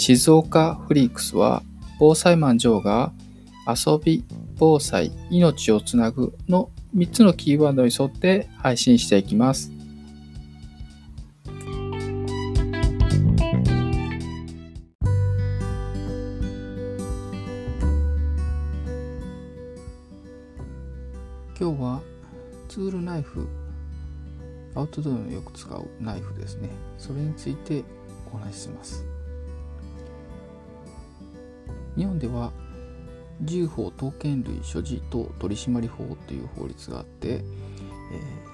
静岡フリークスは防災マンジョーが遊び、防災、命をつなぐの3つのキーワードに沿って配信していきます。今日はツールナイフ。アウトドアによく使うナイフですね。それについてお話しします。日本では銃法刀剣類所持等取締法という法律があって、え、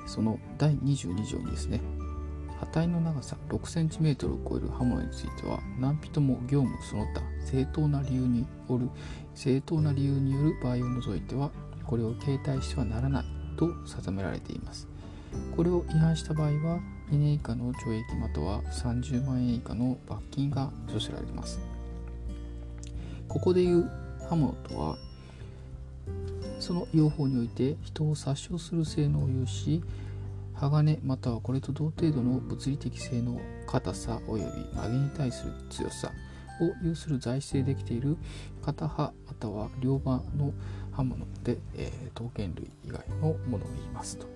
その第22条にですね刃体の長さ 6cm を超える刃物については何人も業務その他正当な理由による正当な理由による場合を除いてはこれを携帯してはならないと定められています。これを違反した場合は2年以下の懲役または30万円以下の罰金が処せられます。ここでいう刃物とはその用法において人を殺傷する性能を有し鋼またはこれと同程度の物理的性能硬さ及び曲げに対する強さを有する材質でできている片刃または両刃の刃物で、えー、刀剣類以外のものを言いますと。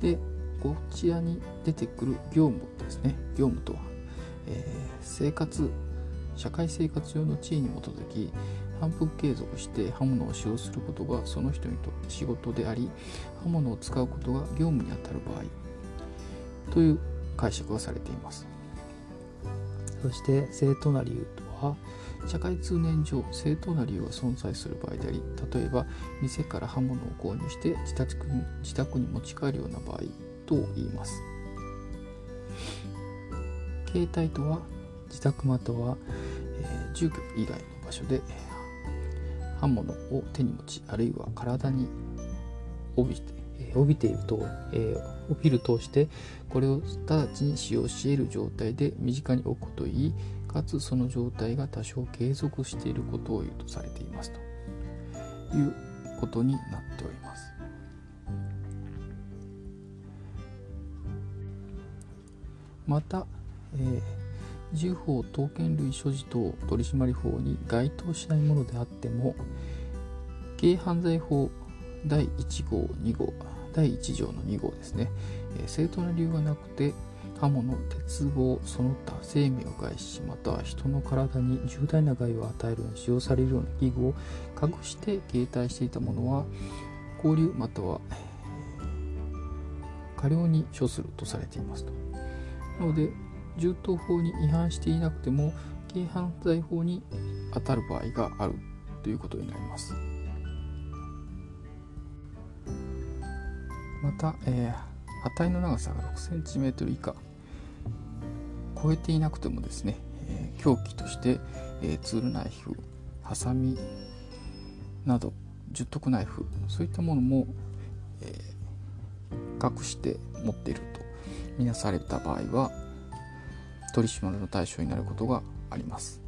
でこちらに出てくる業務ですね業務とは、えー、生活社会生活上の地位に基づき反復継続して刃物を使用することがその人にとって仕事であり刃物を使うことが業務にあたる場合という解釈がされています。そして正当な理由とは社会通念上正当な理由が存在する場合であり例えば店から刃物を購入して自宅に自宅に持ち帰るような場合と言います。携帯とは自宅または、住居以外の場所で刃物を手に持ちあるいは体に帯びて、帯びていると、えー、帯びるとしてこれを直ちに使用し得る状態で身近に置くといいかつその状態が多少継続していることを言うとされていますということになっております。また、えー、銃法刀剣類所持等取締法に該当しないものであっても軽犯罪法第1号2号第1条の2号ですね、えー、正当な理由がなくて刃物鉄棒その他生命を害しまたは人の体に重大な害を与えるように使用されるような器具を隠して携帯していたものは交流または過料に処するとされていますと。なので銃刀法に違反していなくても軽犯罪法に当たる場合があるということになります。また、えー、刃体の長さが 6cm 以下超えていなくてもですね、えー、凶器として、えー、ツールナイフハサミなど十徳ナイフそういったものも、えー、隠して持っているとみなされた場合は取り締まりの対象になることがあります。